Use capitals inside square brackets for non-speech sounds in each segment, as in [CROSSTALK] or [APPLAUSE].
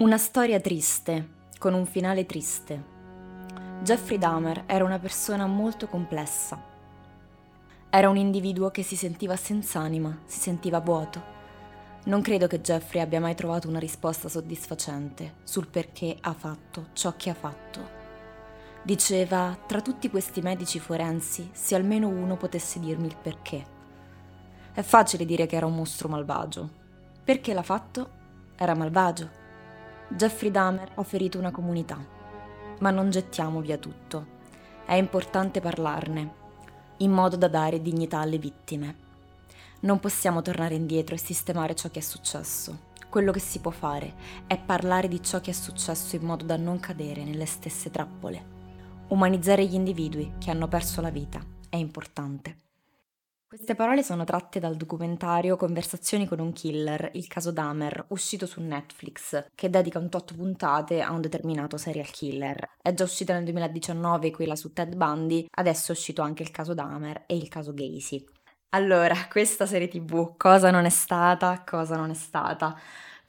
Una storia triste, con un finale triste. Jeffrey Dahmer era una persona molto complessa. Era un individuo che si sentiva senza anima, si sentiva vuoto. Non credo che Jeffrey abbia mai trovato una risposta soddisfacente sul perché ha fatto ciò che ha fatto. Diceva, tra tutti questi medici forensi, se almeno uno potesse dirmi il perché. È facile dire che era un mostro malvagio. Perché l'ha fatto? Era malvagio Jeffrey Dahmer ha ferito una comunità. Ma non gettiamo via tutto. È importante parlarne, in modo da dare dignità alle vittime. Non possiamo tornare indietro e sistemare ciò che è successo. Quello che si può fare è parlare di ciò che è successo in modo da non cadere nelle stesse trappole. Umanizzare gli individui che hanno perso la vita è importante. Queste parole sono tratte dal documentario Conversazioni con un killer, il caso Dahmer, uscito su Netflix, che dedica un tot puntate a un determinato serial killer. È già uscita nel 2019 quella su Ted Bundy, adesso è uscito anche il caso Dahmer e il caso Gacy. Allora, questa serie tv, cosa non è stata, cosa non è stata?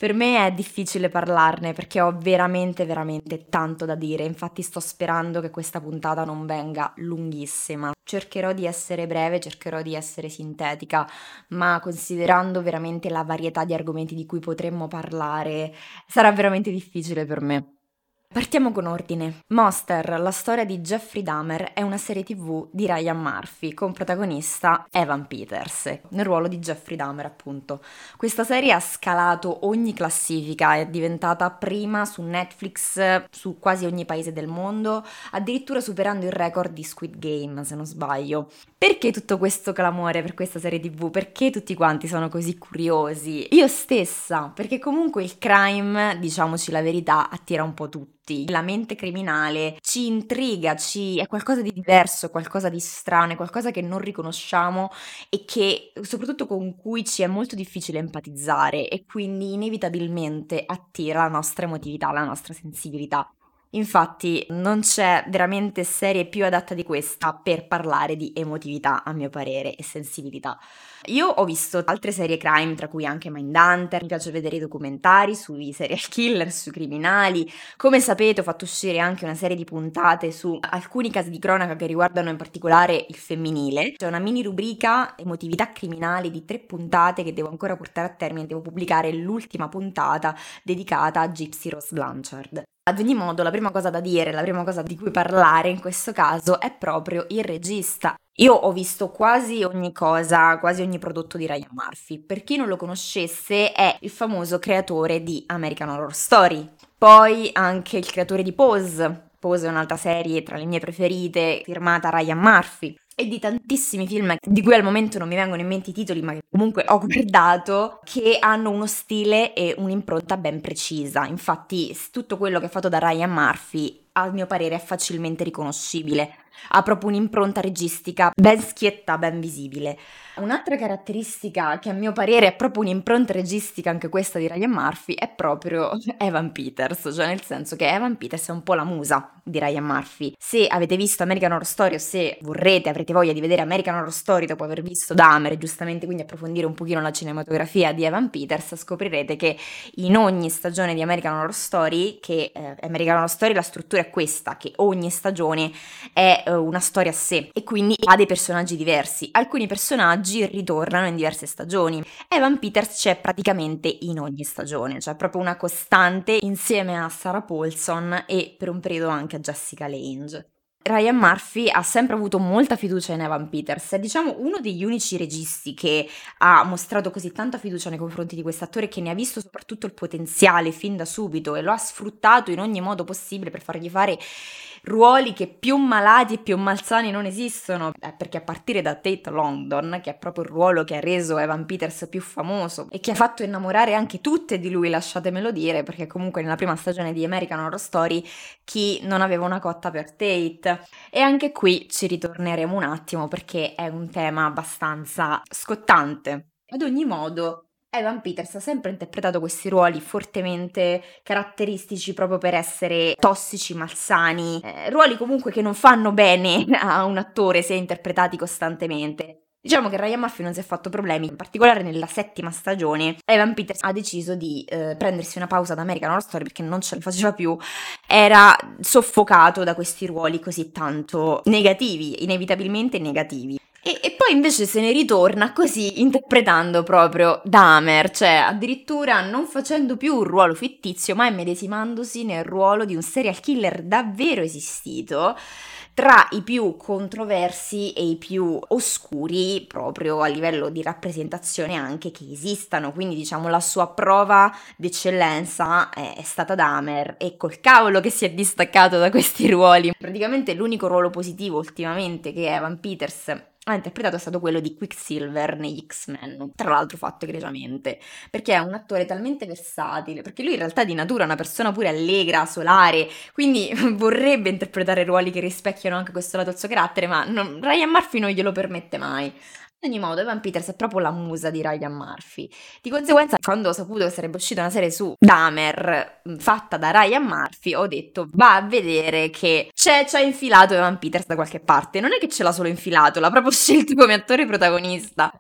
Per me è difficile parlarne perché ho veramente, veramente tanto da dire, infatti sto sperando che questa puntata non venga lunghissima. Cercherò di essere breve, cercherò di essere sintetica, ma considerando veramente la varietà di argomenti di cui potremmo parlare, sarà veramente difficile per me. Partiamo con ordine. Monster, la storia di Jeffrey Dahmer, è una serie tv di Ryan Murphy con protagonista Evan Peters, nel ruolo di Jeffrey Dahmer appunto. Questa serie ha scalato ogni classifica, è diventata prima su Netflix su quasi ogni paese del mondo, addirittura superando il record di Squid Game se non sbaglio. Perché tutto questo clamore per questa serie tv? Perché tutti quanti sono così curiosi? Io stessa, perché comunque il crime, diciamoci la verità, attira un po' tutti tutti, la mente criminale ci intriga, ci... è qualcosa di diverso, qualcosa di strano, è qualcosa che non riconosciamo e che soprattutto con cui ci è molto difficile empatizzare e quindi inevitabilmente attira la nostra emotività, la nostra sensibilità. Infatti non c'è veramente serie più adatta di questa per parlare di emotività, a mio parere, e sensibilità. Io ho visto altre serie crime, tra cui anche Mindhunter, mi piace vedere i documentari sui serial killer, sui criminali. Come sapete ho fatto uscire anche una serie di puntate su alcuni casi di cronaca che riguardano in particolare il femminile. C'è una mini rubrica emotività criminali di tre puntate che devo ancora portare a termine, devo pubblicare l'ultima puntata dedicata a Gypsy Rose Blanchard. Ad ogni modo, la prima cosa da dire, la prima cosa di cui parlare in questo caso è proprio il regista. Io ho visto quasi ogni cosa, quasi ogni prodotto di Ryan Murphy. Per chi non lo conoscesse, è il famoso creatore di American Horror Story. Poi anche il creatore di Pose. Pose è un'altra serie tra le mie preferite, firmata Ryan Murphy e di tantissimi film di cui al momento non mi vengono in mente i titoli, ma che comunque ho [LAUGHS] guardato, che hanno uno stile e un'impronta ben precisa. Infatti, tutto quello che è fatto da Ryan Murphy, a mio parere, è facilmente riconoscibile ha proprio un'impronta registica ben schietta, ben visibile. Un'altra caratteristica che a mio parere è proprio un'impronta registica anche questa di Ryan Murphy è proprio [LAUGHS] Evan Peters, cioè nel senso che Evan Peters è un po' la musa di Ryan Murphy. Se avete visto American Horror Story o se vorrete, avrete voglia di vedere American Horror Story dopo aver visto Dahmer giustamente quindi approfondire un pochino la cinematografia di Evan Peters, scoprirete che in ogni stagione di American Horror Story, che eh, American Horror Story la struttura è questa, che ogni stagione è eh, una storia a sé e quindi ha dei personaggi diversi. Alcuni personaggi ritornano in diverse stagioni. Evan Peters c'è praticamente in ogni stagione, cioè proprio una costante insieme a Sarah Paulson e per un periodo anche a Jessica Lange. Ryan Murphy ha sempre avuto molta fiducia in Evan Peters, è diciamo uno degli unici registi che ha mostrato così tanta fiducia nei confronti di quest'attore che ne ha visto soprattutto il potenziale fin da subito e lo ha sfruttato in ogni modo possibile per fargli fare ruoli che più malati e più malsani non esistono, eh, perché a partire da Tate London, che è proprio il ruolo che ha reso Evan Peters più famoso e che ha fatto innamorare anche tutte di lui, lasciatemelo dire, perché comunque nella prima stagione di American Horror Story chi non aveva una cotta per Tate. E anche qui ci ritorneremo un attimo perché è un tema abbastanza scottante. Ad ogni modo, Evan Peters ha sempre interpretato questi ruoli fortemente caratteristici proprio per essere tossici, malsani, eh, ruoli comunque che non fanno bene [LAUGHS] a un attore se interpretati costantemente. Diciamo che Ryan Murphy non si è fatto problemi, in particolare nella settima stagione Evan Peters ha deciso di eh, prendersi una pausa da American Horror Story perché non ce la faceva più, era soffocato da questi ruoli così tanto negativi, inevitabilmente negativi. Poi invece se ne ritorna così interpretando proprio Dahmer, cioè addirittura non facendo più un ruolo fittizio, ma immedesimandosi nel ruolo di un serial killer davvero esistito tra i più controversi e i più oscuri proprio a livello di rappresentazione anche che esistano, quindi diciamo la sua prova d'eccellenza è stata Dahmer e col cavolo che si è distaccato da questi ruoli. Praticamente l'unico ruolo positivo ultimamente che Evan Peters ha interpretato è stato quello di Quicksilver negli X-Men, tra l'altro fatto egregiamente, perché è un attore talmente versatile, perché lui in realtà di natura è una persona pure allegra, solare, quindi [LAUGHS] vorrebbe interpretare ruoli che rispecchiano anche questo lato del suo carattere, ma non, Ryan Murphy non glielo permette mai. In ogni modo, Evan Peters è proprio la musa di Ryan Murphy. Di conseguenza, quando ho saputo che sarebbe uscita una serie su Dahmer fatta da Ryan Murphy, ho detto va a vedere che c'è, c'è infilato Evan Peters da qualche parte. Non è che ce l'ha solo infilato, l'ha proprio [LAUGHS] scelto come attore protagonista.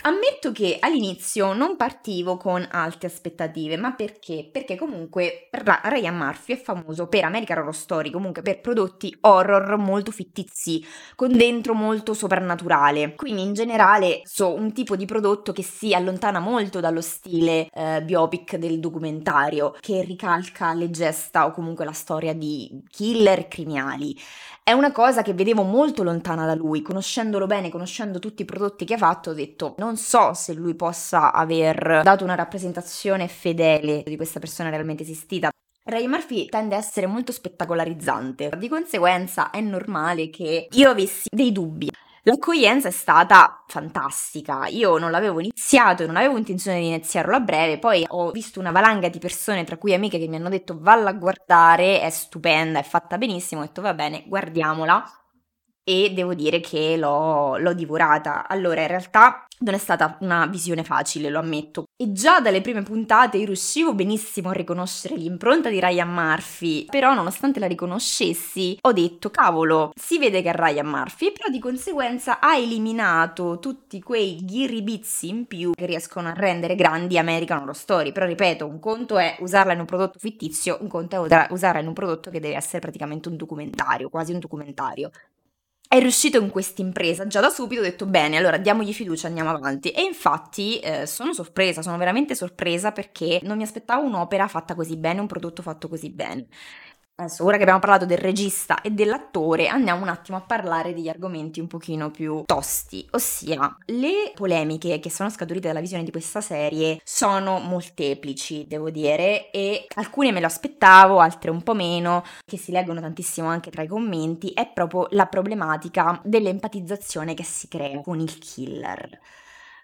Ammetto che all'inizio non partivo con alte aspettative, ma perché? Perché comunque Ryan Murphy è famoso per American Horror Story, comunque per prodotti horror molto fittizi, con dentro molto soprannaturale. Quindi in generale so un tipo di prodotto che si allontana molto dallo stile eh, biopic del documentario, che ricalca le gesta o comunque la storia di killer criminali. È una cosa che vedevo molto lontana da lui, conoscendolo bene, conoscendo tutti i prodotti che ha fatto, ho detto non so se lui possa aver dato una rappresentazione fedele di questa persona realmente esistita. Ray Murphy tende a essere molto spettacolarizzante, di conseguenza è normale che io avessi dei dubbi. L'accoglienza è stata fantastica. Io non l'avevo iniziato, non avevo intenzione di iniziarlo a breve. Poi ho visto una valanga di persone, tra cui amiche, che mi hanno detto: Valla a guardare, è stupenda, è fatta benissimo. Ho detto: Va bene, guardiamola e devo dire che l'ho, l'ho, divorata. Allora, in realtà non è stata una visione facile, lo ammetto. E già dalle prime puntate io riuscivo benissimo a riconoscere l'impronta di Ryan Murphy, però nonostante la riconoscessi, ho detto, cavolo, si vede che è Ryan Murphy, però di conseguenza ha eliminato tutti quei ghiribizzi in più che riescono a rendere grandi American Horror Story. Però ripeto, un conto è usarla in un prodotto fittizio, un conto è usarla in un prodotto che deve essere praticamente un documentario, quasi un documentario è riuscito in questa impresa, già da subito ho detto bene, allora diamogli fiducia, andiamo avanti. E infatti eh, sono sorpresa, sono veramente sorpresa perché non mi aspettavo un'opera fatta così bene, un prodotto fatto così bene. Adesso, ora che abbiamo parlato del regista e dell'attore, andiamo un attimo a parlare degli argomenti un pochino più tosti, ossia le polemiche che sono scaturite dalla visione di questa serie sono molteplici, devo dire, e alcune me lo aspettavo, altre un po' meno, che si leggono tantissimo anche tra i commenti, è proprio la problematica dell'empatizzazione che si crea con il killer.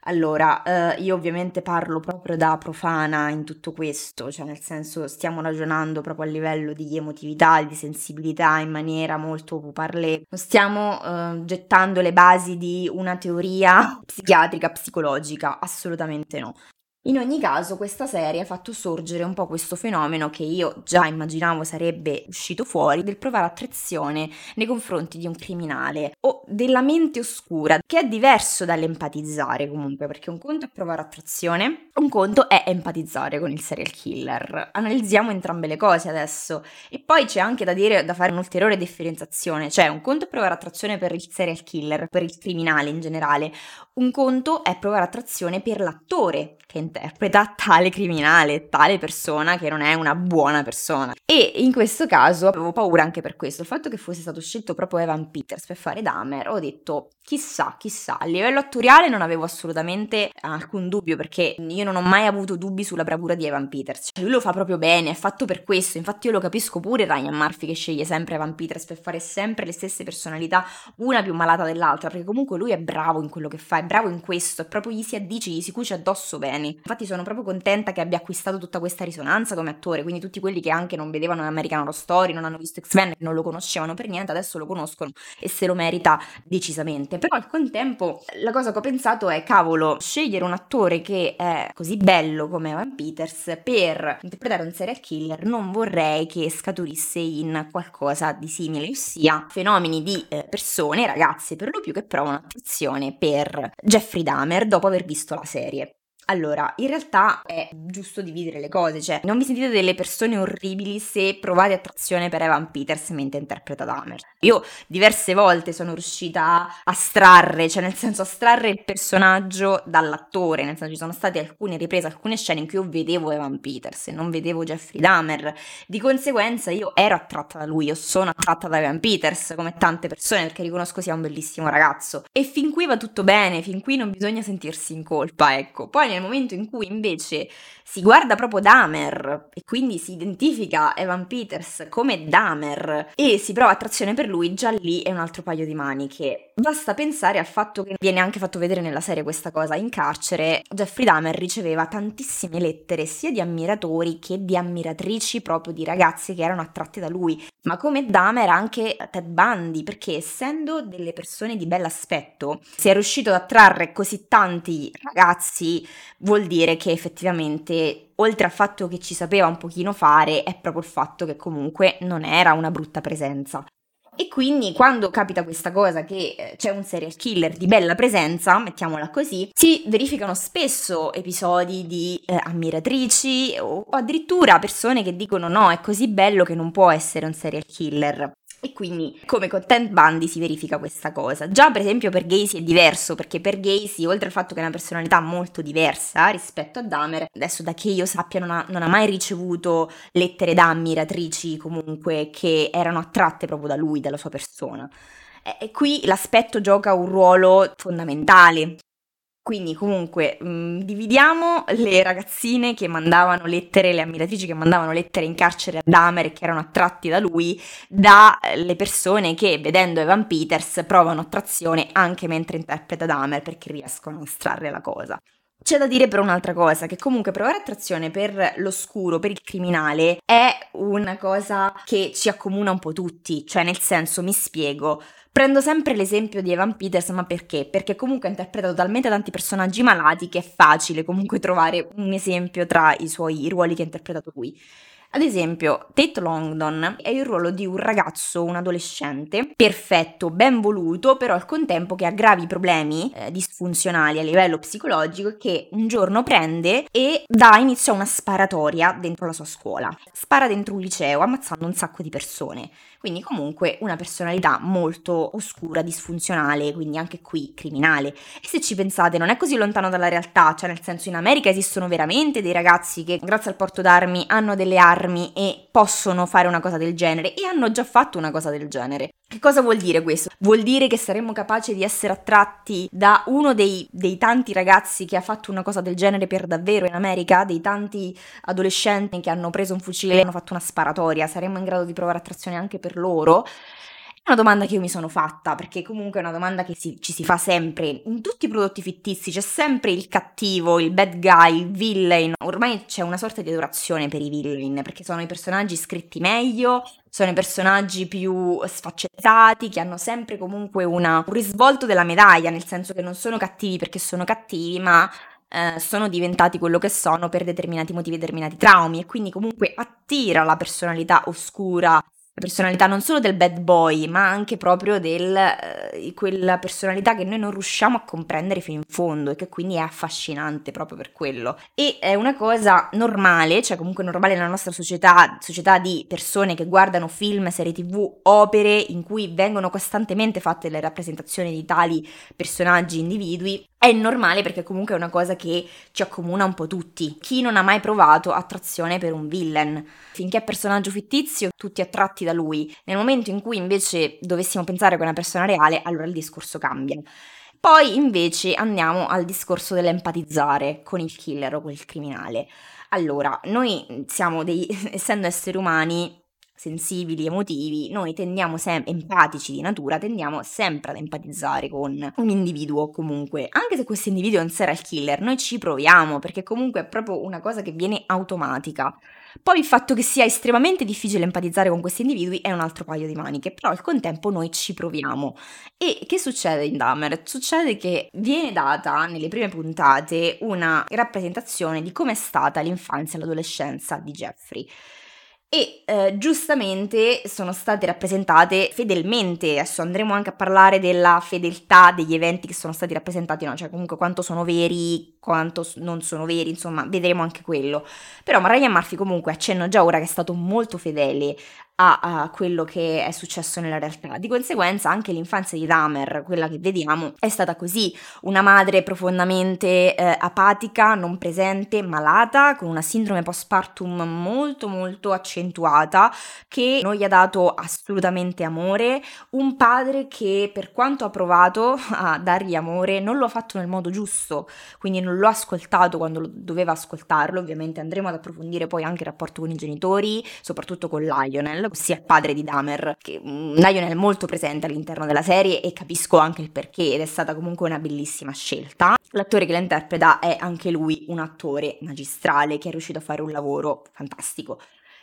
Allora, eh, io ovviamente parlo proprio da profana in tutto questo, cioè nel senso stiamo ragionando proprio a livello di emotività, di sensibilità in maniera molto parlé. Non stiamo eh, gettando le basi di una teoria psichiatrica, psicologica, assolutamente no. In ogni caso, questa serie ha fatto sorgere un po' questo fenomeno che io già immaginavo sarebbe uscito fuori, del provare attrazione nei confronti di un criminale o della mente oscura, che è diverso dall'empatizzare comunque, perché un conto è provare attrazione, un conto è empatizzare con il serial killer. Analizziamo entrambe le cose adesso. E poi c'è anche da dire, da fare un'ulteriore differenziazione, cioè un conto è provare attrazione per il serial killer, per il criminale in generale, un conto è provare attrazione per l'attore che interpreta tale criminale, tale persona che non è una buona persona. E in questo caso avevo paura anche per questo, il fatto che fosse stato scelto proprio Evan Peters per fare Dahmer, ho detto chissà, chissà, a livello attoriale non avevo assolutamente alcun dubbio perché io non ho mai avuto dubbi sulla bravura di Evan Peters. Lui lo fa proprio bene, è fatto per questo, infatti io lo capisco pure Ryan Murphy che sceglie sempre Evan Peters per fare sempre le stesse personalità, una più malata dell'altra, perché comunque lui è bravo in quello che fa, è bravo in questo, e proprio gli si addice, gli si cuce addosso bene. Infatti sono proprio contenta che abbia acquistato tutta questa risonanza come attore, quindi tutti quelli che anche non vedevano American Horror Story, non hanno visto X-Men, non lo conoscevano per niente, adesso lo conoscono e se lo merita decisamente. Però al contempo la cosa che ho pensato è, cavolo, scegliere un attore che è così bello come Evan Peters per interpretare un serial killer non vorrei che scaturisse in qualcosa di simile, ossia fenomeni di eh, persone, ragazze per lo più, che provano attrazione per Jeffrey Dahmer dopo aver visto la serie. Allora, in realtà è giusto dividere le cose, cioè non vi sentite delle persone orribili se provate attrazione per Evan Peters mentre interpreta Dahmer. Io diverse volte sono riuscita a astrarre, cioè nel senso astrarre il personaggio dall'attore, nel senso ci sono state alcune riprese, alcune scene in cui io vedevo Evan Peters e non vedevo Jeffrey Dahmer. Di conseguenza io ero attratta da lui, io sono attratta da Evan Peters, come tante persone, perché riconosco sia un bellissimo ragazzo. E fin qui va tutto bene, fin qui non bisogna sentirsi in colpa, ecco. Poi nel momento in cui invece si guarda proprio Dahmer e quindi si identifica Evan Peters come Dahmer e si prova attrazione per lui, già lì è un altro paio di maniche. Basta pensare al fatto che viene anche fatto vedere nella serie questa cosa in carcere. Jeffrey Dahmer riceveva tantissime lettere sia di ammiratori che di ammiratrici proprio di ragazzi che erano attratti da lui, ma come Dahmer anche Ted Bundy, perché essendo delle persone di bell'aspetto, si è riuscito ad attrarre così tanti ragazzi vuol dire che effettivamente, oltre al fatto che ci sapeva un pochino fare, è proprio il fatto che comunque non era una brutta presenza. E quindi quando capita questa cosa che eh, c'è un serial killer di bella presenza, mettiamola così, si verificano spesso episodi di eh, ammiratrici o addirittura persone che dicono no, è così bello che non può essere un serial killer. E quindi, come con Ted Bundy, si verifica questa cosa. Già, per esempio, per Gacy è diverso, perché per Gacy, oltre al fatto che è una personalità molto diversa rispetto a Dahmer, adesso da che io sappia non ha, non ha mai ricevuto lettere da ammiratrici comunque che erano attratte proprio da lui, dalla sua persona. E qui l'aspetto gioca un ruolo fondamentale, quindi comunque mh, mm, dividiamo le ragazzine che mandavano lettere, le ammiratrici che mandavano lettere in carcere a Dahmer e che erano attratti da lui, dalle persone che vedendo Evan Peters provano attrazione anche mentre interpreta Dahmer perché riescono a estrarre la cosa. C'è da dire però un'altra cosa, che comunque provare attrazione per l'oscuro, per il criminale, è una cosa che ci accomuna un po' tutti, cioè nel senso, mi spiego, Prendo sempre l'esempio di Evan Peters, ma perché? Perché comunque ha interpretato talmente tanti personaggi malati che è facile comunque trovare un esempio tra i suoi ruoli che ha interpretato lui. Ad esempio, Tate Longdon è il ruolo di un ragazzo, un adolescente, perfetto, ben voluto, però al contempo che ha gravi problemi eh, disfunzionali a livello psicologico che un giorno prende e dà inizio a una sparatoria dentro la sua scuola. Spara dentro un liceo ammazzando un sacco di persone. Quindi comunque una personalità molto oscura, disfunzionale, quindi anche qui criminale. E se ci pensate non è così lontano dalla realtà, cioè nel senso in America esistono veramente dei ragazzi che grazie al porto d'armi hanno delle armi e possono fare una cosa del genere e hanno già fatto una cosa del genere. Che cosa vuol dire questo? Vuol dire che saremmo capaci di essere attratti da uno dei, dei, tanti ragazzi che ha fatto una cosa del genere per davvero in America, dei tanti adolescenti che hanno preso un fucile e hanno fatto una sparatoria, saremmo in grado di provare attrazione anche per loro? Una domanda che io mi sono fatta, perché comunque è una domanda che si, ci si fa sempre. In tutti i prodotti fittizi c'è sempre il cattivo, il bad guy, il villain. Ormai c'è una sorta di adorazione per i villain, perché sono i personaggi scritti meglio, sono i personaggi più sfaccettati, che hanno sempre comunque una, un risvolto della medaglia, nel senso che non sono cattivi perché sono cattivi, ma eh, sono diventati quello che sono per determinati motivi, determinati traumi e quindi comunque attira la personalità oscura la personalità non solo del bad boy, ma anche proprio di eh, quella personalità che noi non riusciamo a comprendere fino in fondo e che quindi è affascinante proprio per quello. E è una cosa normale, cioè comunque normale nella nostra società, società di persone che guardano film, serie tv, opere in cui vengono costantemente fatte le rappresentazioni di tali personaggi, individui, è normale perché comunque è una cosa che ci accomuna un po' tutti. Chi non ha mai provato attrazione per un villain? Finché è personaggio fittizio, tutti attratti da lui. Nel momento in cui invece dovessimo pensare che è una persona reale, allora il discorso cambia. Poi invece andiamo al discorso dell'empatizzare con il killer o con il criminale. Allora, noi siamo dei, [LAUGHS] essendo esseri umani, sensibili, emotivi, noi tendiamo sempre, empatici di natura, tendiamo sempre ad empatizzare con un individuo comunque, anche se questo individuo è un serial killer, noi ci proviamo perché comunque è proprio una cosa che viene automatica. Poi il fatto che sia estremamente difficile empatizzare con questi individui è un altro paio di maniche, però al contempo noi ci proviamo. E che succede in Dahmer? Succede che viene data nelle prime puntate una rappresentazione di come è stata l'infanzia e l'adolescenza di Jeffrey e eh, giustamente sono state rappresentate fedelmente. Adesso andremo anche a parlare della fedeltà degli eventi che sono stati rappresentati, no? cioè comunque quanto sono veri, quanto non sono veri, insomma, vedremo anche quello. Però Mariah Murphy comunque accenno già ora che è stato molto fedele a, a, quello che è successo nella realtà. Di conseguenza anche l'infanzia di Dahmer, quella che vediamo, è stata così, una madre profondamente eh, apatica, non presente, malata, con una sindrome postpartum molto molto accentuata, che non gli ha dato assolutamente amore, un padre che per quanto ha provato [LAUGHS] a dargli amore non lo ha fatto nel modo giusto, quindi non l'ho ascoltato quando doveva ascoltarlo, ovviamente andremo ad approfondire poi anche il rapporto con i genitori, soprattutto con Lionel, ossia il padre di Dahmer, che mm, Lionel è molto presente all'interno della serie e capisco anche il perché ed è stata comunque una bellissima scelta. L'attore che la interpreta è anche lui un attore magistrale che è riuscito a fare un lavoro fantastico.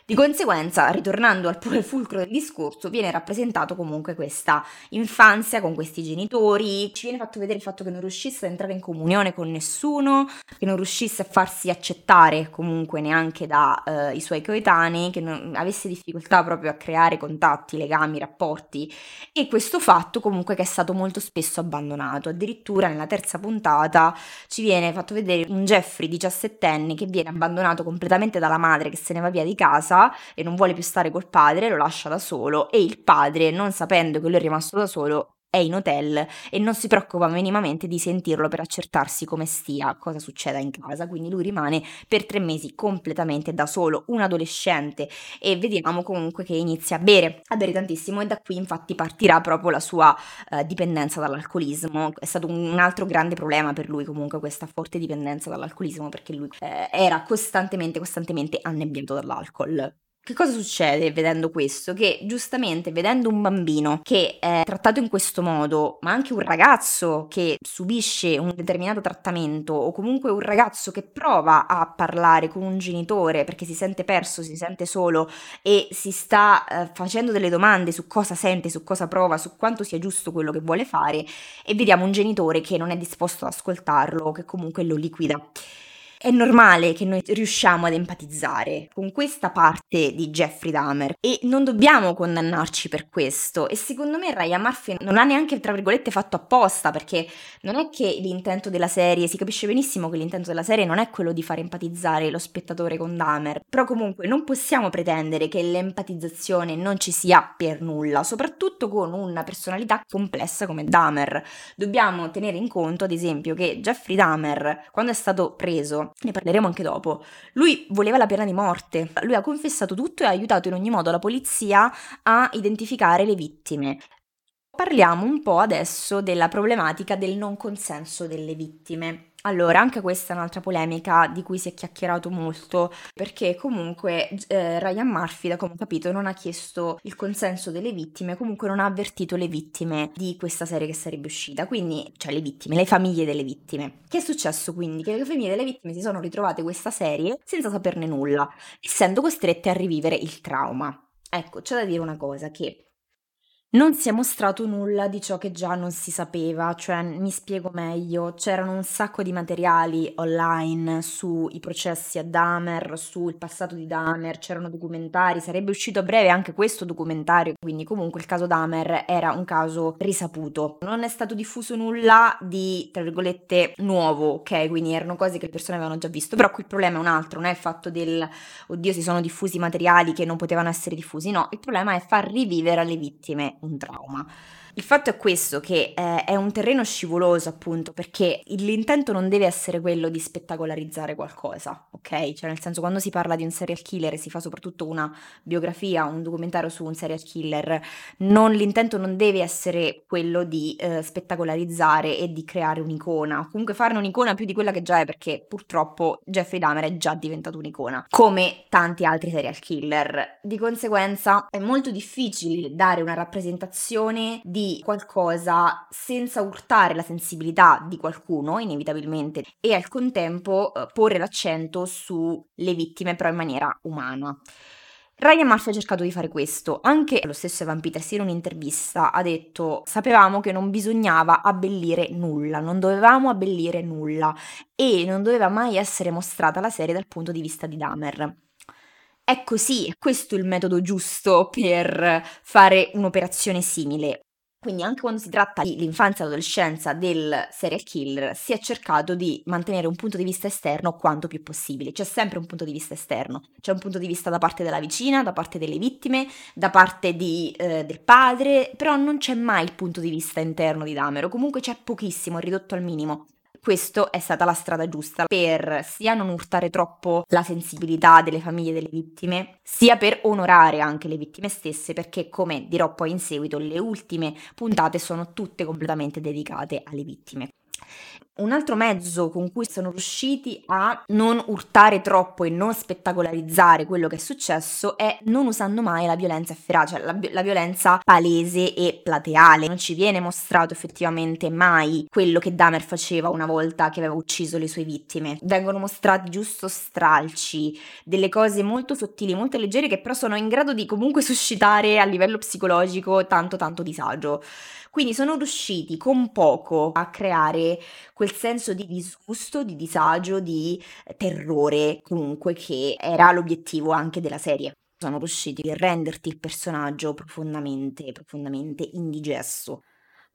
Di conseguenza, ritornando al pure fulcro del discorso, viene rappresentato comunque questa infanzia con questi genitori, ci viene fatto vedere il fatto che non riuscisse ad entrare in comunione con nessuno, che non riuscisse a farsi accettare comunque neanche dai uh, suoi coetanei, che non, avesse difficoltà proprio a creare contatti, legami, rapporti e questo fatto comunque che è stato molto spesso abbandonato. Addirittura nella terza puntata ci viene fatto vedere un Jeffrey 17enne che viene abbandonato completamente dalla madre che se ne va via di casa casa e non vuole più stare col padre, lo lascia da solo e il padre, non sapendo che lui è rimasto da solo, è in hotel e non si preoccupa minimamente di sentirlo per accertarsi come stia, cosa succeda in casa. Quindi lui rimane per tre mesi completamente da solo, un adolescente, e vediamo comunque che inizia a bere, a bere tantissimo e da qui infatti partirà proprio la sua uh, dipendenza dall'alcolismo. È stato un altro grande problema per lui comunque questa forte dipendenza dall'alcolismo perché lui eh, era costantemente, costantemente annebbiato dall'alcol. Che cosa succede vedendo questo? Che giustamente vedendo un bambino che è trattato in questo modo, ma anche un ragazzo che subisce un determinato trattamento o comunque un ragazzo che prova a parlare con un genitore perché si sente perso, si sente solo e si sta eh, facendo delle domande su cosa sente, su cosa prova, su quanto sia giusto quello che vuole fare e vediamo un genitore che non è disposto ad ascoltarlo, che comunque lo liquida. È normale che noi riusciamo ad empatizzare con questa parte di Jeffrey Dahmer e non dobbiamo condannarci per questo e secondo me Ryan Murphy non ha neanche tra virgolette fatto apposta perché non è che l'intento della serie, si capisce benissimo che l'intento della serie non è quello di far empatizzare lo spettatore con Dahmer, però comunque non possiamo pretendere che l'empatizzazione non ci sia per nulla, soprattutto con una personalità complessa come Dahmer. Dobbiamo tenere in conto ad esempio che Jeffrey Dahmer quando è stato preso ne parleremo anche dopo. Lui voleva la pena di morte, lui ha confessato tutto e ha aiutato in ogni modo la polizia a identificare le vittime. Parliamo un po' adesso della problematica del non consenso delle vittime. Allora, anche questa è un'altra polemica di cui si è chiacchierato molto, perché comunque eh, Ryan Murphy, da come ho capito, non ha chiesto il consenso delle vittime, comunque non ha avvertito le vittime di questa serie che sarebbe uscita, quindi, cioè le vittime, le famiglie delle vittime. Che è successo quindi? Che le famiglie delle vittime si sono ritrovate questa serie senza saperne nulla, essendo costrette a rivivere il trauma. Ecco, c'è da dire una cosa, che non si è mostrato nulla di ciò che già non si sapeva, cioè mi spiego meglio, c'erano un sacco di materiali online sui processi a Dahmer, sul passato di Dahmer, c'erano documentari, sarebbe uscito a breve anche questo documentario, quindi comunque il caso Dahmer era un caso risaputo. Non è stato diffuso nulla di, tra virgolette, nuovo, ok? Quindi erano cose che le persone avevano già visto, però qui il problema è un altro, non è il fatto del, oddio, si sono diffusi materiali che non potevano essere diffusi, no, il problema è far rivivere alle vittime un trauma. Il fatto è questo, che eh, è un terreno scivoloso appunto, perché l'intento non deve essere quello di spettacolarizzare qualcosa, ok? Cioè nel senso quando si parla di un serial killer e si fa soprattutto una biografia, un documentario su un serial killer, non, l'intento non deve essere quello di eh, spettacolarizzare e di creare un'icona, comunque farne un'icona più di quella che già è, perché purtroppo Jeffrey Dahmer è già diventato un'icona, come tanti altri serial killer. Di conseguenza è molto difficile dare una rappresentazione qualcosa senza urtare la sensibilità di qualcuno, inevitabilmente, e al contempo eh, porre l'accento sulle vittime però in maniera umana. Ryan Murphy ha cercato di fare questo, anche lo stesso Evan Peters in un'intervista ha detto sapevamo che non bisognava abbellire nulla, non dovevamo abbellire nulla e non doveva mai essere mostrata la serie dal punto di vista di Dahmer. È così, questo è il metodo giusto per fare un'operazione simile. Quindi anche quando si tratta dell'infanzia e adolescenza del serial killer si è cercato di mantenere un punto di vista esterno quanto più possibile. C'è sempre un punto di vista esterno, c'è un punto di vista da parte della vicina, da parte delle vittime, da parte di, eh, del padre, però non c'è mai il punto di vista interno di Damero, comunque c'è pochissimo, ridotto al minimo. Questo è stata la strada giusta per sia non urtare troppo la sensibilità delle famiglie delle vittime, sia per onorare anche le vittime stesse, perché come dirò poi in seguito, le ultime puntate sono tutte completamente dedicate alle vittime. Un altro mezzo con cui sono riusciti a non urtare troppo e non spettacolarizzare quello che è successo è non usando mai la violenza efferace, cioè la, la, violenza palese e plateale. Non ci viene mostrato effettivamente mai quello che Dahmer faceva una volta che aveva ucciso le sue vittime. Vengono mostrati giusto stralci, delle cose molto sottili, molto leggere che però sono in grado di comunque suscitare a livello psicologico tanto tanto disagio. Quindi sono riusciti con poco a creare quel senso di disgusto, di disagio, di terrore comunque che era l'obiettivo anche della serie. Sono riusciti a renderti il personaggio profondamente, profondamente indigesto.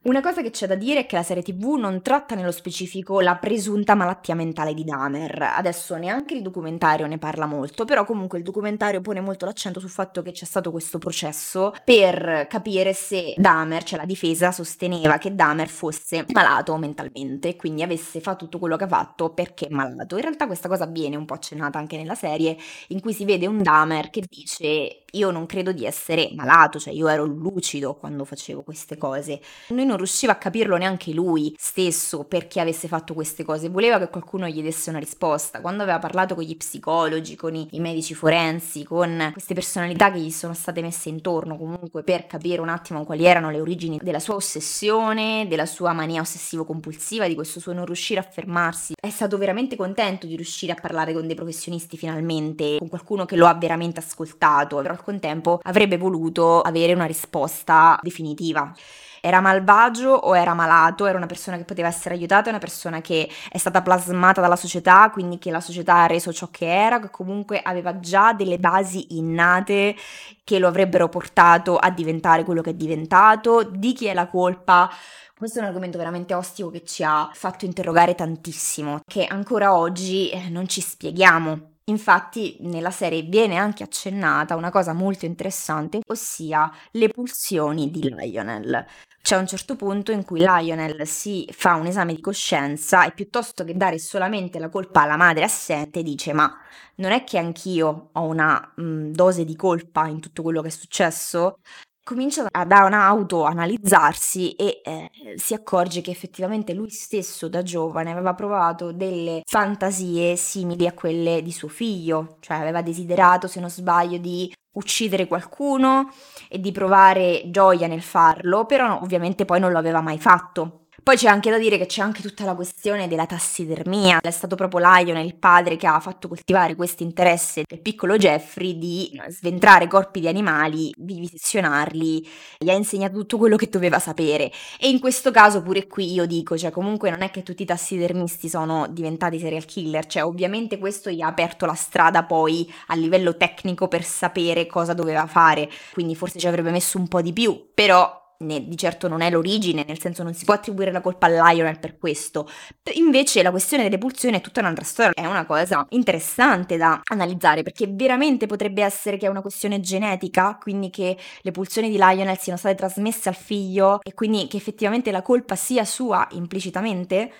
Una cosa che c'è da dire è che la serie TV non tratta nello specifico la presunta malattia mentale di Dahmer. Adesso neanche il documentario ne parla molto, però comunque il documentario pone molto l'accento sul fatto che c'è stato questo processo per capire se Dahmer, cioè la difesa, sosteneva che Dahmer fosse malato mentalmente, quindi avesse fatto tutto quello che ha fatto perché è malato. In realtà questa cosa viene un po' accennata anche nella serie, in cui si vede un Dahmer che dice io non credo di essere malato, cioè io ero lucido quando facevo queste cose. Noi non riusciva a capirlo neanche lui stesso perché avesse fatto queste cose, voleva che qualcuno gli desse una risposta. Quando aveva parlato con gli psicologi, con i, i medici forensi, con queste personalità che gli sono state messe intorno comunque per capire un attimo quali erano le origini della sua ossessione, della sua mania ossessivo-compulsiva, di questo suo non riuscire a fermarsi, è stato veramente contento di riuscire a parlare con dei professionisti finalmente, con qualcuno che lo ha veramente ascoltato, però al contempo avrebbe voluto avere una risposta definitiva era malvagio o era malato, era una persona che poteva essere aiutata, una persona che è stata plasmata dalla società, quindi che la società ha reso ciò che era, che comunque aveva già delle basi innate che lo avrebbero portato a diventare quello che è diventato, di chi è la colpa. Questo è un argomento veramente ostico che ci ha fatto interrogare tantissimo, che ancora oggi eh, non ci spieghiamo. Infatti nella serie viene anche accennata una cosa molto interessante, ossia le pulsioni di Lionel. C'è un certo punto in cui Lionel si fa un esame di coscienza e piuttosto che dare solamente la colpa alla madre assente dice ma non è che anch'io ho una mh, dose di colpa in tutto quello che è successo? Comincia ad autoanalizzarsi e eh, si accorge che effettivamente lui stesso da giovane aveva provato delle fantasie simili a quelle di suo figlio, cioè aveva desiderato, se non sbaglio, di uccidere qualcuno e di provare gioia nel farlo, però ovviamente poi non lo aveva mai fatto. Poi c'è anche da dire che c'è anche tutta la questione della tassidermia. È stato proprio Lion, il padre, che ha fatto coltivare questo interesse del piccolo Jeffrey di sventrare corpi di animali, vivisezionarli, gli ha insegnato tutto quello che doveva sapere. E in questo caso pure qui io dico, cioè comunque non è che tutti i tassidermisti sono diventati serial killer, cioè ovviamente questo gli ha aperto la strada poi a livello tecnico per sapere cosa doveva fare, quindi forse ci avrebbe messo un po' di più, però né, di certo non è l'origine, nel senso non si può attribuire la colpa a Lionel per questo. Invece la questione delle pulsioni è tutta un'altra storia, è una cosa interessante da analizzare perché veramente potrebbe essere che è una questione genetica, quindi che le pulsioni di Lionel siano state trasmesse al figlio e quindi che effettivamente la colpa sia sua implicitamente.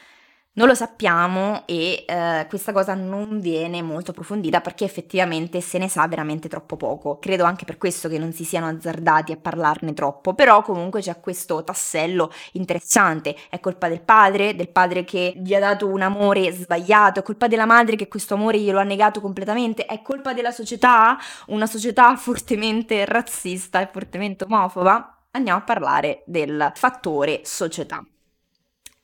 Non lo sappiamo e eh, questa cosa non viene molto approfondita perché effettivamente se ne sa veramente troppo poco. Credo anche per questo che non si siano azzardati a parlarne troppo, però comunque c'è questo tassello interessante. È colpa del padre, del padre che gli ha dato un amore sbagliato, è colpa della madre che questo amore glielo ha negato completamente, è colpa della società, una società fortemente razzista e fortemente omofoba. Andiamo a parlare del fattore società.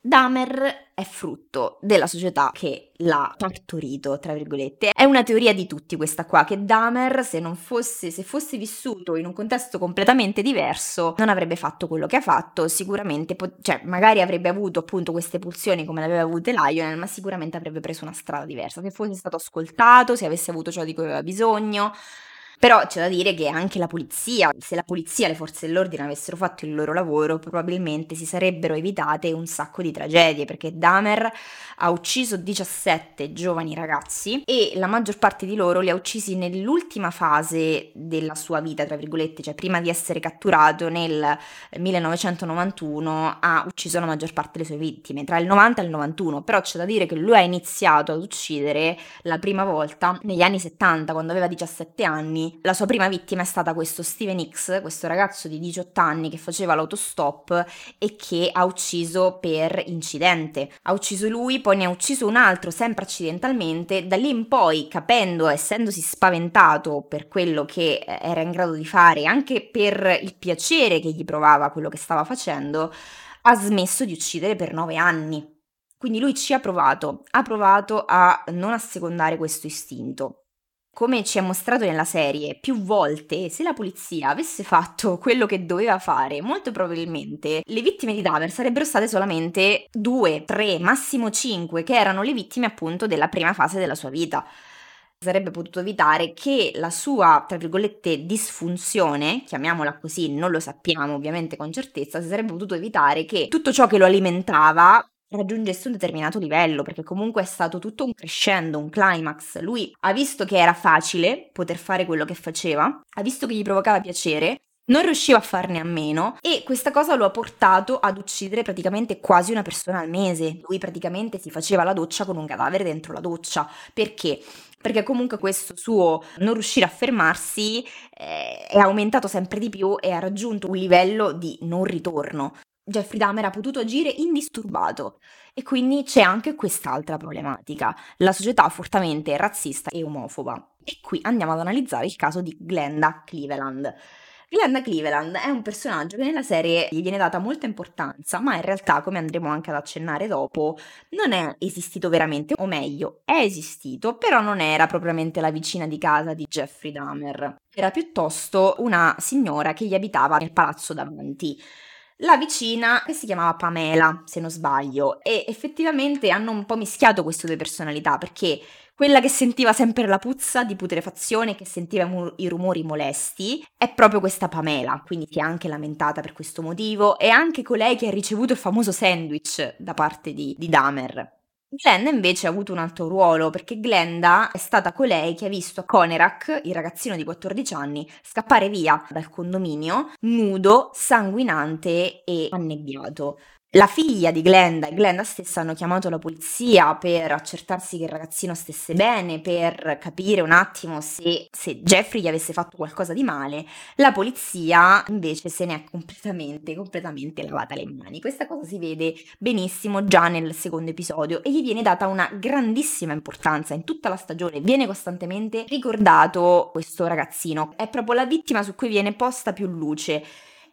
Dahmer è frutto della società che l'ha partorito, tra virgolette. È una teoria di tutti questa qua, che Dahmer, se non fosse, se fosse vissuto in un contesto completamente diverso, non avrebbe fatto quello che ha fatto, sicuramente, cioè magari avrebbe avuto appunto queste pulsioni come le aveva avute Lionel, ma sicuramente avrebbe preso una strada diversa, se fosse stato ascoltato, se avesse avuto ciò di cui aveva bisogno, però c'è da dire che anche la polizia, se la polizia e le forze dell'ordine avessero fatto il loro lavoro, probabilmente si sarebbero evitate un sacco di tragedie, perché Dahmer ha ucciso 17 giovani ragazzi e la maggior parte di loro li ha uccisi nell'ultima fase della sua vita, tra virgolette, cioè prima di essere catturato nel 1991 ha ucciso la maggior parte delle sue vittime, tra il 90 e il 91, però c'è da dire che lui ha iniziato ad uccidere la prima volta negli anni 70, quando aveva 17 anni la sua prima vittima è stata questo Steven X, questo ragazzo di 18 anni che faceva l'autostop e che ha ucciso per incidente. Ha ucciso lui, poi ne ha ucciso un altro sempre accidentalmente, da lì in poi, capendo, essendosi spaventato per quello che eh, era in grado di fare, anche per il piacere che gli provava quello che stava facendo, ha smesso di uccidere per 9 anni. Quindi lui ci ha provato, ha provato a non assecondare questo istinto come ci è mostrato nella serie più volte, se la polizia avesse fatto [LAUGHS] quello che doveva fare, molto probabilmente le vittime di Dahmer sarebbero state solamente due, tre, massimo cinque, che erano le vittime appunto della prima fase della sua vita. Sarebbe potuto evitare che la sua, tra virgolette, disfunzione, chiamiamola così, non lo sappiamo ovviamente con certezza, si sarebbe potuto evitare che tutto ciò che lo alimentava raggiungesse un determinato livello, perché comunque è stato tutto un crescendo, un climax. Lui ha visto che era facile poter fare quello che faceva, ha visto che gli provocava piacere, non riusciva a farne a meno e questa cosa lo ha portato ad uccidere praticamente quasi una persona al mese. Lui praticamente si faceva la doccia con un cadavere dentro la doccia. Perché? Perché comunque questo suo non riuscire a fermarsi eh, è aumentato sempre di più e ha raggiunto un livello di non ritorno. Jeffrey Dahmer ha potuto agire indisturbato e quindi c'è anche quest'altra problematica, la società fortemente razzista e omofoba. E qui andiamo ad analizzare il caso di Glenda Cleveland. Glenda Cleveland è un personaggio che nella serie gli viene data molta importanza, ma in realtà, come andremo anche ad accennare dopo, non è esistito veramente, o meglio, è esistito, però non era propriamente la vicina di casa di Jeffrey Dahmer. Era piuttosto una signora che gli abitava nel palazzo davanti la vicina che si chiamava Pamela, se non sbaglio, e effettivamente hanno un po' mischiato queste due personalità perché quella che sentiva sempre la puzza di putrefazione, che sentiva mu- i rumori molesti, è proprio questa Pamela, quindi si è anche lamentata per questo motivo, e anche colei che ha ricevuto il famoso sandwich da parte di, di Dahmer. Glenda invece ha avuto un altro ruolo perché Glenda è stata colei che ha visto Conerak, il ragazzino di 14 anni, scappare via dal condominio nudo, sanguinante e annebbiato. La figlia di Glenda e Glenda stessa hanno chiamato la polizia per accertarsi che il ragazzino stesse bene, per capire un attimo se, se, Jeffrey gli avesse fatto qualcosa di male. La polizia invece se ne è completamente, completamente lavata le mani. Questa cosa si vede benissimo già nel secondo episodio e gli viene data una grandissima importanza in tutta la stagione. Viene costantemente ricordato questo ragazzino. È proprio la vittima su cui viene posta più luce.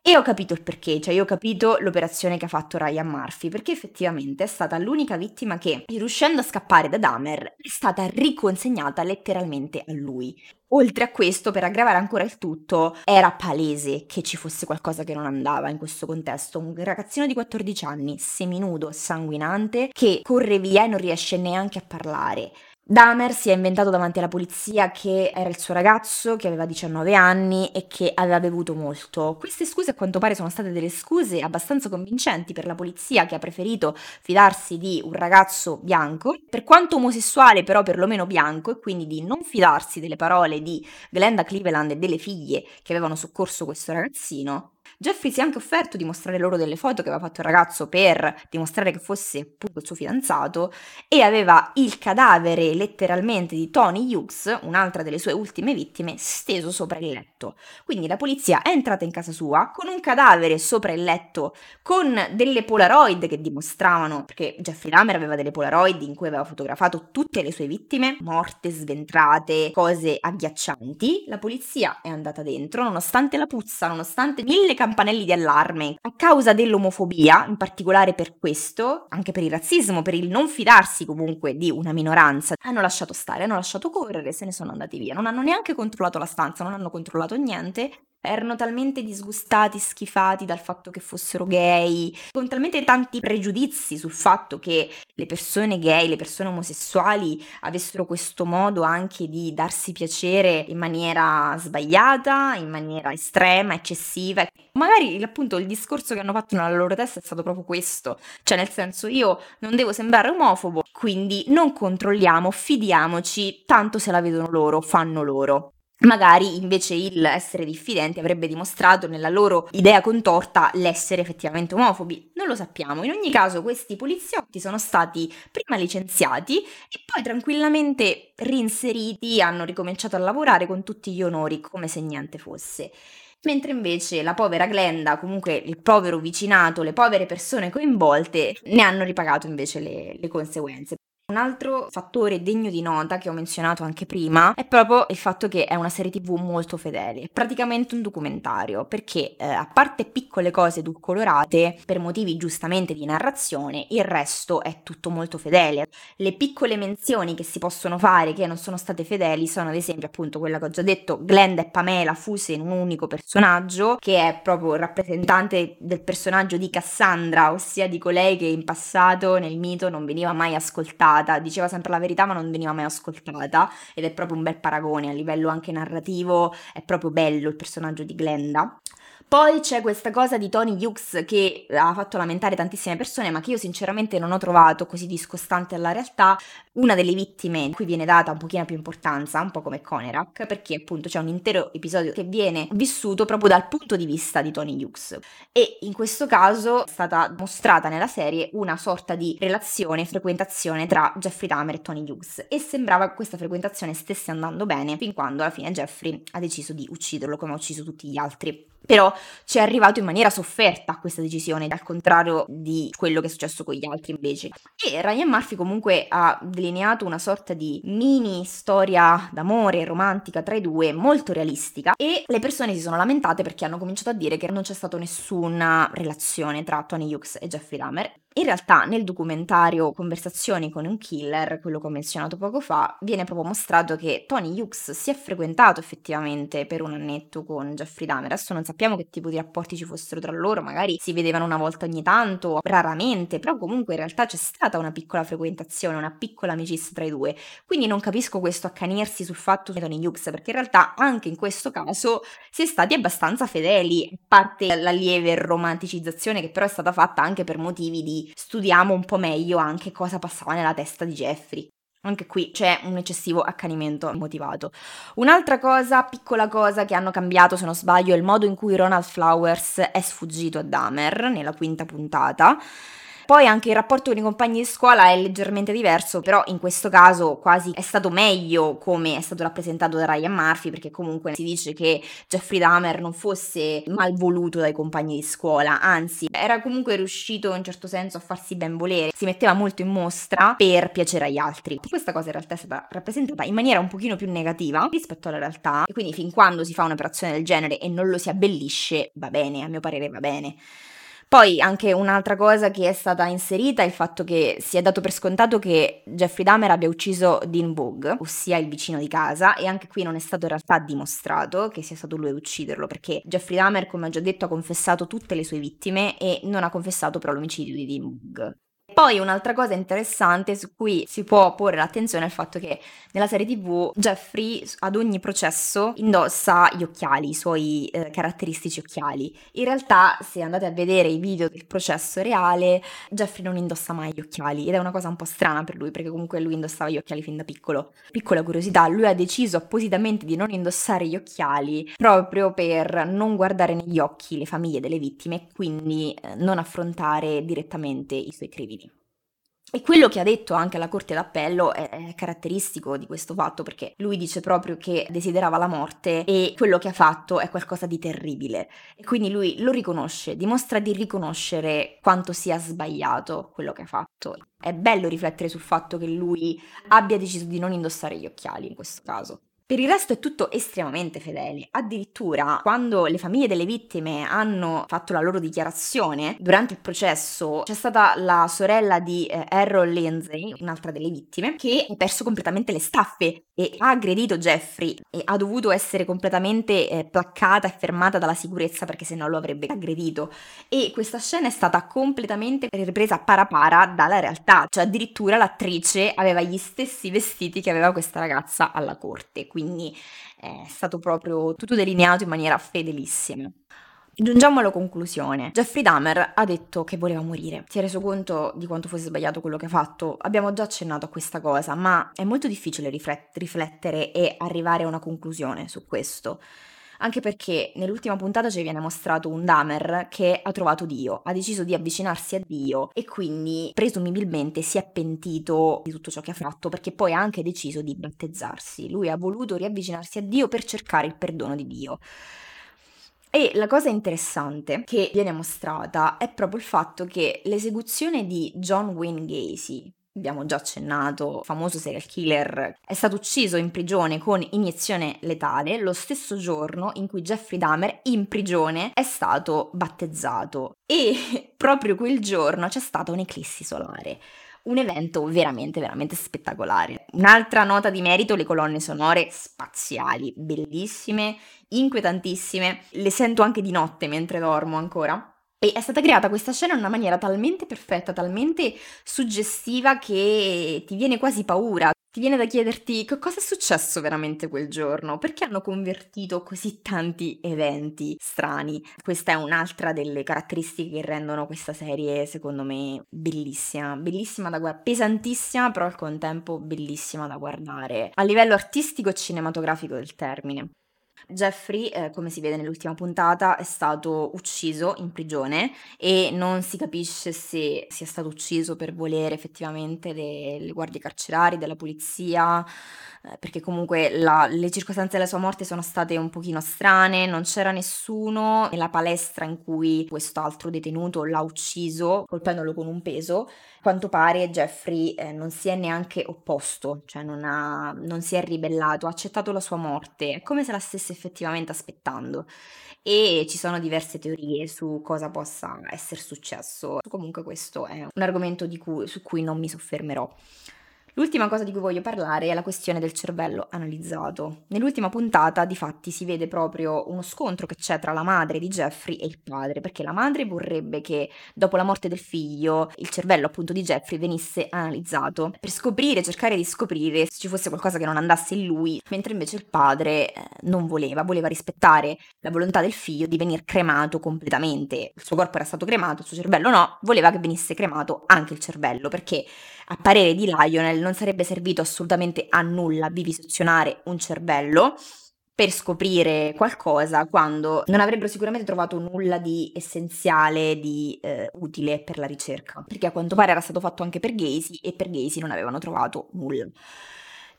E ho capito il perché, cioè io ho capito l'operazione che ha fatto Ryan Murphy, perché effettivamente è stata l'unica vittima che, riuscendo a scappare da Dahmer, è stata riconsegnata letteralmente a lui. Oltre a questo, per aggravare ancora il tutto, era palese che ci fosse qualcosa che non andava in questo contesto. Un ragazzino di 14 anni, seminudo, sanguinante, che corre via e non riesce neanche a parlare Dahmer si è inventato davanti alla polizia che era il suo ragazzo, che aveva 19 anni e che aveva bevuto molto. Queste scuse a quanto pare sono state delle scuse abbastanza convincenti per la polizia che ha preferito fidarsi di un ragazzo bianco, per quanto omosessuale però perlomeno bianco, e quindi di non fidarsi delle parole di Glenda Cleveland e delle figlie che avevano soccorso questo ragazzino. Jeffrey si è anche offerto di mostrare loro delle foto che aveva fatto il ragazzo per dimostrare che fosse appunto il suo fidanzato e aveva il cadavere letteralmente di Tony Hughes, un'altra delle sue ultime vittime, steso sopra il letto. Quindi la polizia è entrata in casa sua con un cadavere sopra il letto, con delle polaroid che dimostravano, perché Jeffrey Dahmer aveva delle polaroid in cui aveva fotografato tutte le sue vittime, morte, sventrate, cose agghiaccianti. La polizia è andata dentro, nonostante la puzza, nonostante mille campane campanelli di allarme. A causa dell'omofobia, in particolare per questo, anche per il razzismo, per il non fidarsi comunque di una minoranza, hanno lasciato stare, hanno lasciato correre, se ne sono andati via, non hanno neanche controllato la stanza, non hanno controllato niente erano talmente disgustati, schifati dal fatto che fossero gay, con talmente tanti pregiudizi sul fatto che le persone gay, le persone omosessuali avessero questo modo anche di darsi piacere in maniera sbagliata, in maniera estrema, eccessiva. Magari appunto il discorso che hanno fatto nella loro testa è stato proprio questo, cioè nel senso io non devo sembrare omofobo, quindi non controlliamo, fidiamoci, tanto se la vedono loro, fanno loro. Magari invece il essere diffidenti avrebbe dimostrato nella loro idea contorta l'essere effettivamente omofobi. Non lo sappiamo. In ogni caso, questi poliziotti sono stati prima licenziati e poi tranquillamente reinseriti, hanno ricominciato a lavorare con tutti gli onori come se niente fosse mentre invece la povera Glenda, comunque il povero vicinato, le povere persone coinvolte, ne hanno ripagato invece le, le conseguenze. Un altro fattore degno di nota che ho menzionato anche prima è proprio il fatto che è una serie tv molto fedele, è praticamente un documentario, perché eh, a parte piccole cose edulcorate, per motivi giustamente di narrazione, il resto è tutto molto fedele. Le piccole menzioni che si possono fare che non sono state fedeli sono ad esempio appunto quella che ho già detto, Glenda e Pamela fuse in un unico personaggio, che è proprio rappresentante del personaggio di Cassandra, ossia di colei che in passato nel mito non veniva mai ascoltata ascoltata, diceva sempre la verità ma non veniva mai ascoltata ed è proprio un bel paragone a livello anche narrativo, è proprio bello il personaggio di Glenda. Poi c'è questa cosa di Tony Hughes che ha fatto lamentare tantissime persone, ma che io sinceramente non ho trovato così discostante alla realtà. Una delle vittime cui viene data un pochino più importanza, un po' come Conerak, perché appunto c'è un intero episodio che viene vissuto proprio dal punto di vista di Tony Hughes. E in questo caso è stata mostrata nella serie una sorta di relazione, frequentazione tra Jeffrey Dahmer e Tony Hughes. E sembrava che questa frequentazione stesse andando bene, fin quando alla fine Jeffrey ha deciso di ucciderlo come ha ucciso tutti gli altri. Però ci è arrivato in maniera sofferta questa decisione, al contrario di quello che è successo con gli altri invece. E Ryan Murphy comunque ha delineato una sorta di mini storia d'amore romantica tra i due, molto realistica, e le persone si sono lamentate perché hanno cominciato a dire che non c'è stata nessuna relazione tra Tony Hughes e Jeffrey Dahmer. In realtà nel documentario Conversazioni con un killer, quello che ho menzionato poco fa, viene proprio mostrato che Tony Hughes si è frequentato effettivamente per un annetto con Jeffrey Dahmer. Adesso non sappiamo che tipo di rapporti ci fossero tra loro, magari si vedevano una volta ogni tanto, raramente, però comunque in realtà c'è stata una piccola frequentazione, una piccola amicizia tra i due. Quindi non capisco questo accanirsi sul fatto di Tony Hughes, perché in realtà anche in questo caso si è stati abbastanza fedeli, a parte la lieve romanticizzazione che però è stata fatta anche per motivi di studiamo un po' meglio anche cosa passava nella testa di Jeffrey. Anche qui c'è un eccessivo accanimento motivato. Un'altra cosa, piccola cosa che hanno cambiato, se non sbaglio, è il modo in cui Ronald Flowers è sfuggito a Dahmer nella quinta puntata. Poi anche il rapporto con i compagni di scuola è leggermente diverso, però in questo caso quasi è stato meglio come è stato rappresentato da Ryan Murphy, perché comunque si dice che Jeffrey Dahmer non fosse malvoluto dai compagni di scuola, anzi era comunque riuscito in un certo senso a farsi ben volere, si metteva molto in mostra per piacere agli altri. Questa cosa in realtà è stata rappresentata in maniera un pochino più negativa rispetto alla realtà e quindi fin quando si fa un'operazione del genere e non lo si abbellisce, va bene, a mio parere va bene. Poi anche un'altra cosa che è stata inserita è il fatto che si è dato per scontato che Jeffrey Dahmer abbia ucciso Dean Boog, ossia il vicino di casa, e anche qui non è stato in realtà dimostrato che sia stato lui ad ucciderlo, perché Jeffrey Dahmer, come ho già detto, ha confessato tutte le sue vittime e non ha confessato però l'omicidio di Dean Boog. Poi un'altra cosa interessante su cui si può porre l'attenzione è il fatto che nella serie TV Jeffrey ad ogni processo indossa gli occhiali, i suoi eh, caratteristici occhiali. In realtà se andate a vedere i video del processo reale, Jeffrey non indossa mai gli occhiali ed è una cosa un po' strana per lui perché comunque lui indossava gli occhiali fin da piccolo. Piccola curiosità, lui ha deciso appositamente di non indossare gli occhiali proprio per non guardare negli occhi le famiglie delle vittime e quindi eh, non affrontare direttamente i suoi crimini. E quello che ha detto anche la Corte d'Appello è, è, caratteristico di questo fatto perché lui dice proprio che desiderava la morte e quello che ha fatto è qualcosa di terribile. E quindi lui lo riconosce, dimostra di riconoscere quanto sia sbagliato quello che ha fatto. È bello riflettere sul fatto che lui abbia deciso di non indossare gli occhiali in questo caso. Per il resto è tutto estremamente fedele. Addirittura quando le famiglie delle vittime hanno fatto la loro dichiarazione durante il processo, c'è stata la sorella di eh, Errol Lindsay, un'altra delle vittime, che ha perso completamente le staffe e ha aggredito Jeffrey e ha dovuto essere completamente eh, placcata e fermata dalla sicurezza perché se no lo avrebbe aggredito. E questa scena è stata completamente ripresa para para dalla realtà, cioè addirittura l'attrice aveva gli stessi vestiti che aveva questa ragazza alla corte quindi è stato proprio tutto delineato in maniera fedelissima. Giungiamo alla conclusione. Jeffrey Dahmer ha detto che voleva morire. Si è reso conto di quanto fosse sbagliato quello che ha fatto. Abbiamo già accennato a questa cosa, ma è molto difficile riflettere e arrivare a una conclusione su questo anche perché nell'ultima puntata ci viene mostrato un Damer che ha trovato Dio, ha deciso di avvicinarsi a Dio e quindi presumibilmente si è pentito di tutto ciò che ha fatto perché poi ha anche deciso di battezzarsi. Lui ha voluto riavvicinarsi a Dio per cercare il perdono di Dio. E la cosa interessante che viene mostrata è proprio il fatto che l'esecuzione di John Wayne Gacy, abbiamo già accennato, famoso serial killer, è stato ucciso in prigione con iniezione letale lo stesso giorno in cui Jeffrey Dahmer in prigione è stato battezzato e [LAUGHS] proprio quel giorno c'è stata un'eclissi solare. Un evento veramente, veramente spettacolare. Un'altra nota di merito, le colonne sonore spaziali, bellissime, inquietantissime. Le sento anche di notte mentre dormo ancora. E è stata creata questa scena in una maniera talmente perfetta, talmente suggestiva che ti viene quasi paura. Ti viene da chiederti che cosa è successo veramente quel giorno, perché hanno convertito così tanti eventi strani. Questa è un'altra delle caratteristiche che rendono questa serie, secondo me, bellissima. Bellissima da guardare, pesantissima, però al contempo bellissima da guardare. A livello artistico e cinematografico del termine. Jeffrey, eh, come si vede nell'ultima puntata, è stato ucciso in prigione e non si capisce se sia stato ucciso per volere effettivamente delle guardie carcerari, della polizia, eh, perché comunque la, le circostanze della sua morte sono state un pochino strane, non c'era nessuno nella palestra in cui quest'altro detenuto l'ha ucciso colpendolo con un peso. Quanto pare Jeffrey eh, non si è neanche opposto, cioè non, ha, non si è ribellato, ha accettato la sua morte, come se la stesse effettivamente aspettando. E ci sono diverse teorie su cosa possa essere successo. Comunque questo è un argomento cui, su cui non mi soffermerò. L'ultima cosa di cui voglio parlare è la questione del cervello analizzato. Nell'ultima puntata, di fatti, si vede proprio uno scontro che c'è tra la madre di Jeffrey e il padre, perché la madre vorrebbe che dopo la morte del figlio il cervello appunto di Jeffrey venisse analizzato per scoprire, cercare di scoprire se ci fosse qualcosa che non andasse in lui, mentre invece il padre eh, non voleva, voleva rispettare la volontà del figlio di venire cremato completamente. Il suo corpo era stato cremato, il suo cervello no, voleva che venisse cremato anche il cervello, perché a parere di Lionel non sarebbe servito assolutamente a nulla vivisezionare un cervello per scoprire qualcosa quando non avrebbero sicuramente trovato nulla di essenziale, di eh, utile per la ricerca, perché a quanto pare era stato fatto anche per Gacy e per Gacy non avevano trovato nulla.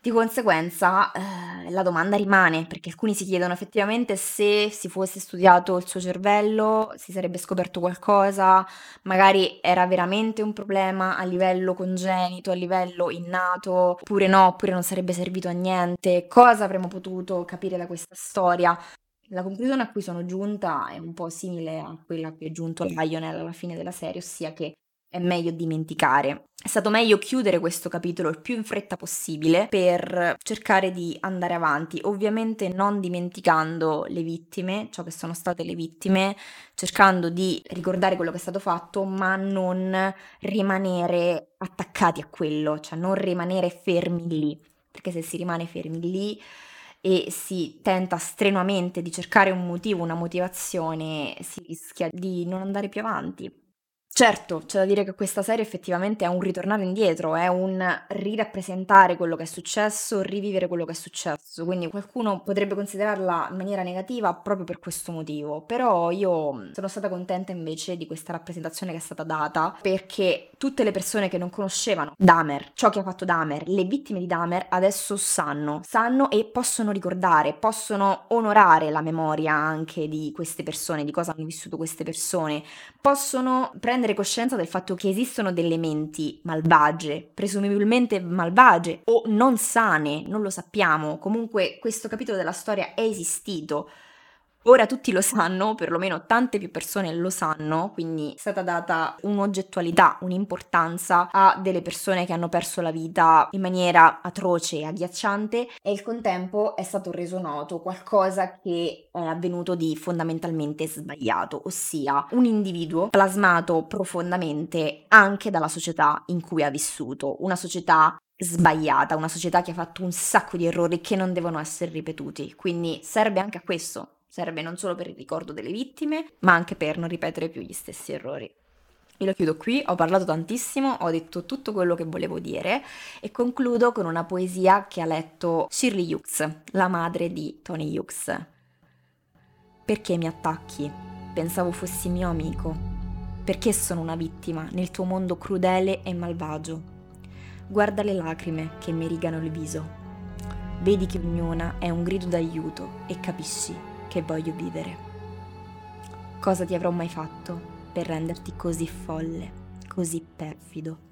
Di conseguenza eh, la domanda rimane, perché alcuni si chiedono effettivamente se si fosse studiato il suo cervello, si sarebbe scoperto qualcosa, magari era veramente un problema a livello congenito, a livello innato, oppure no, oppure non sarebbe servito a niente, cosa avremmo potuto capire da questa storia. La conclusione a cui sono giunta è un po' simile a quella a cui è giunto Lionel alla fine della serie, ossia che è meglio dimenticare. È stato meglio chiudere questo capitolo il più in fretta possibile per cercare di andare avanti, ovviamente non dimenticando le vittime, ciò che sono state le vittime, cercando di ricordare quello che è stato fatto, ma non rimanere attaccati a quello, cioè non rimanere fermi lì, perché se si rimane fermi lì e si tenta strenuamente di cercare un motivo, una motivazione, si rischia di non andare più avanti. Certo, c'è da dire che questa serie effettivamente è un ritornare indietro, è un rirappresentare quello che è successo, rivivere quello che è successo, quindi qualcuno potrebbe considerarla in maniera negativa proprio per questo motivo, però io sono stata contenta invece di questa rappresentazione che è stata data perché tutte le persone che non conoscevano Dahmer, ciò che ha fatto Dahmer, le vittime di Dahmer adesso sanno, sanno e possono ricordare, possono onorare la memoria anche di queste persone, di cosa hanno vissuto queste persone, possono prendere coscienza del fatto che esistono delle menti malvagie, presumibilmente malvagie o non sane, non lo sappiamo. Comunque questo capitolo della storia è esistito Ora tutti lo sanno, perlomeno tante più persone lo sanno, quindi è stata data un'oggettualità, un'importanza a delle persone che hanno perso la vita in maniera atroce e agghiacciante e al contempo è stato reso noto qualcosa che è avvenuto di fondamentalmente sbagliato, ossia un individuo plasmato profondamente anche dalla società in cui ha vissuto, una società sbagliata, una società che ha fatto un sacco di errori che non devono essere ripetuti. Quindi serve anche a questo, Serve non solo per il ricordo delle vittime, ma anche per non ripetere più gli stessi errori. Io lo chiudo qui, ho parlato tantissimo, ho detto tutto quello che volevo dire e concludo con una poesia che ha letto Shirley Hughes, la madre di Tony Hughes. Perché mi attacchi? Pensavo fossi mio amico. Perché sono una vittima nel tuo mondo crudele e malvagio? Guarda le lacrime che mi rigano il viso. Vedi che ognuna è un grido d'aiuto e capisci che voglio vivere. Cosa ti avrò mai fatto per renderti così folle, così perfido?